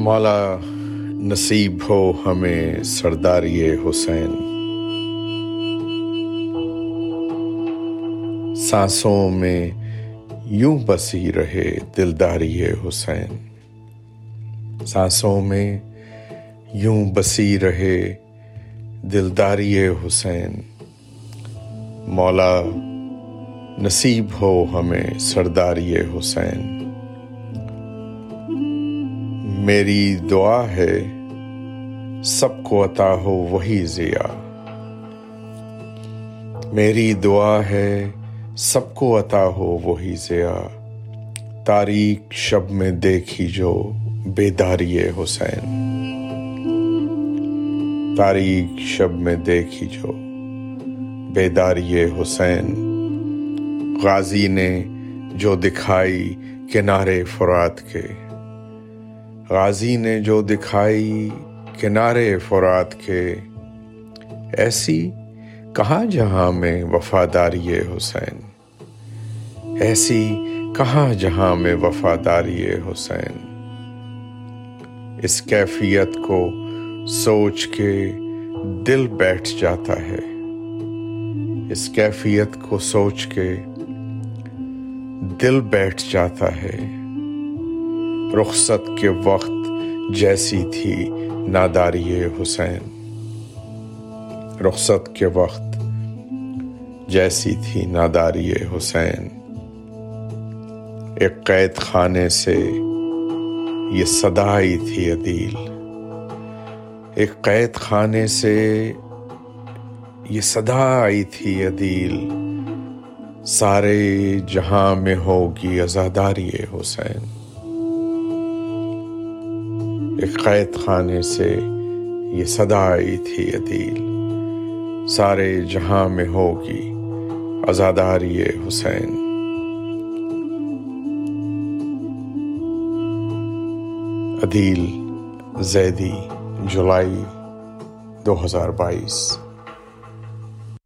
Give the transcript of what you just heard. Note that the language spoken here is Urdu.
مولا نصیب ہو ہمیں سرداری حسین۔ سانسوں میں یوں بسی رہے دلداری حسین۔ سانسوں میں یوں بسی رہے دلداری حسین۔ مولا نصیب ہو ہمیں سرداری حسین۔ میری دعا ہے، سب کو عطا ہو، وہی ضیا میری دعا ہے، سب کو عطا ہو، وہی ضیا تاریخ شب میں دیکھی جو بیداری حسین۔ تاریخ شب میں دیکھی جو بیداری حسین۔ غازی نے جو دکھائی کنارے فرات کے۔ غازی نے جو دکھائی کنارے فرات کے، ایسی کہاں جہاں میں وفاداری حسین؟ ایسی کہاں جہاں میں وفاداری حسین؟ اس کیفیت کو سوچ کے دل بیٹھ جاتا ہے۔ اس کیفیت کو سوچ کے دل بیٹھ جاتا ہے۔ رخصت کے وقت جیسی تھی ناداری حسین۔ رخصت کے وقت جیسی تھی ناداری حسین۔ ایک قید خانے سے یہ صدا آئی تھی عدیل۔ ایک قید خانے سے یہ صدا آئی تھی عدیل۔ سارے جہاں میں ہوگی ازاداری حسین۔ ایک قید خانے سے یہ صدا آئی تھی عدیل۔ سارے جہاں میں ہوگی ازاداری حسین۔ عدیل زیدی جولائی دو ہزار بائیس۔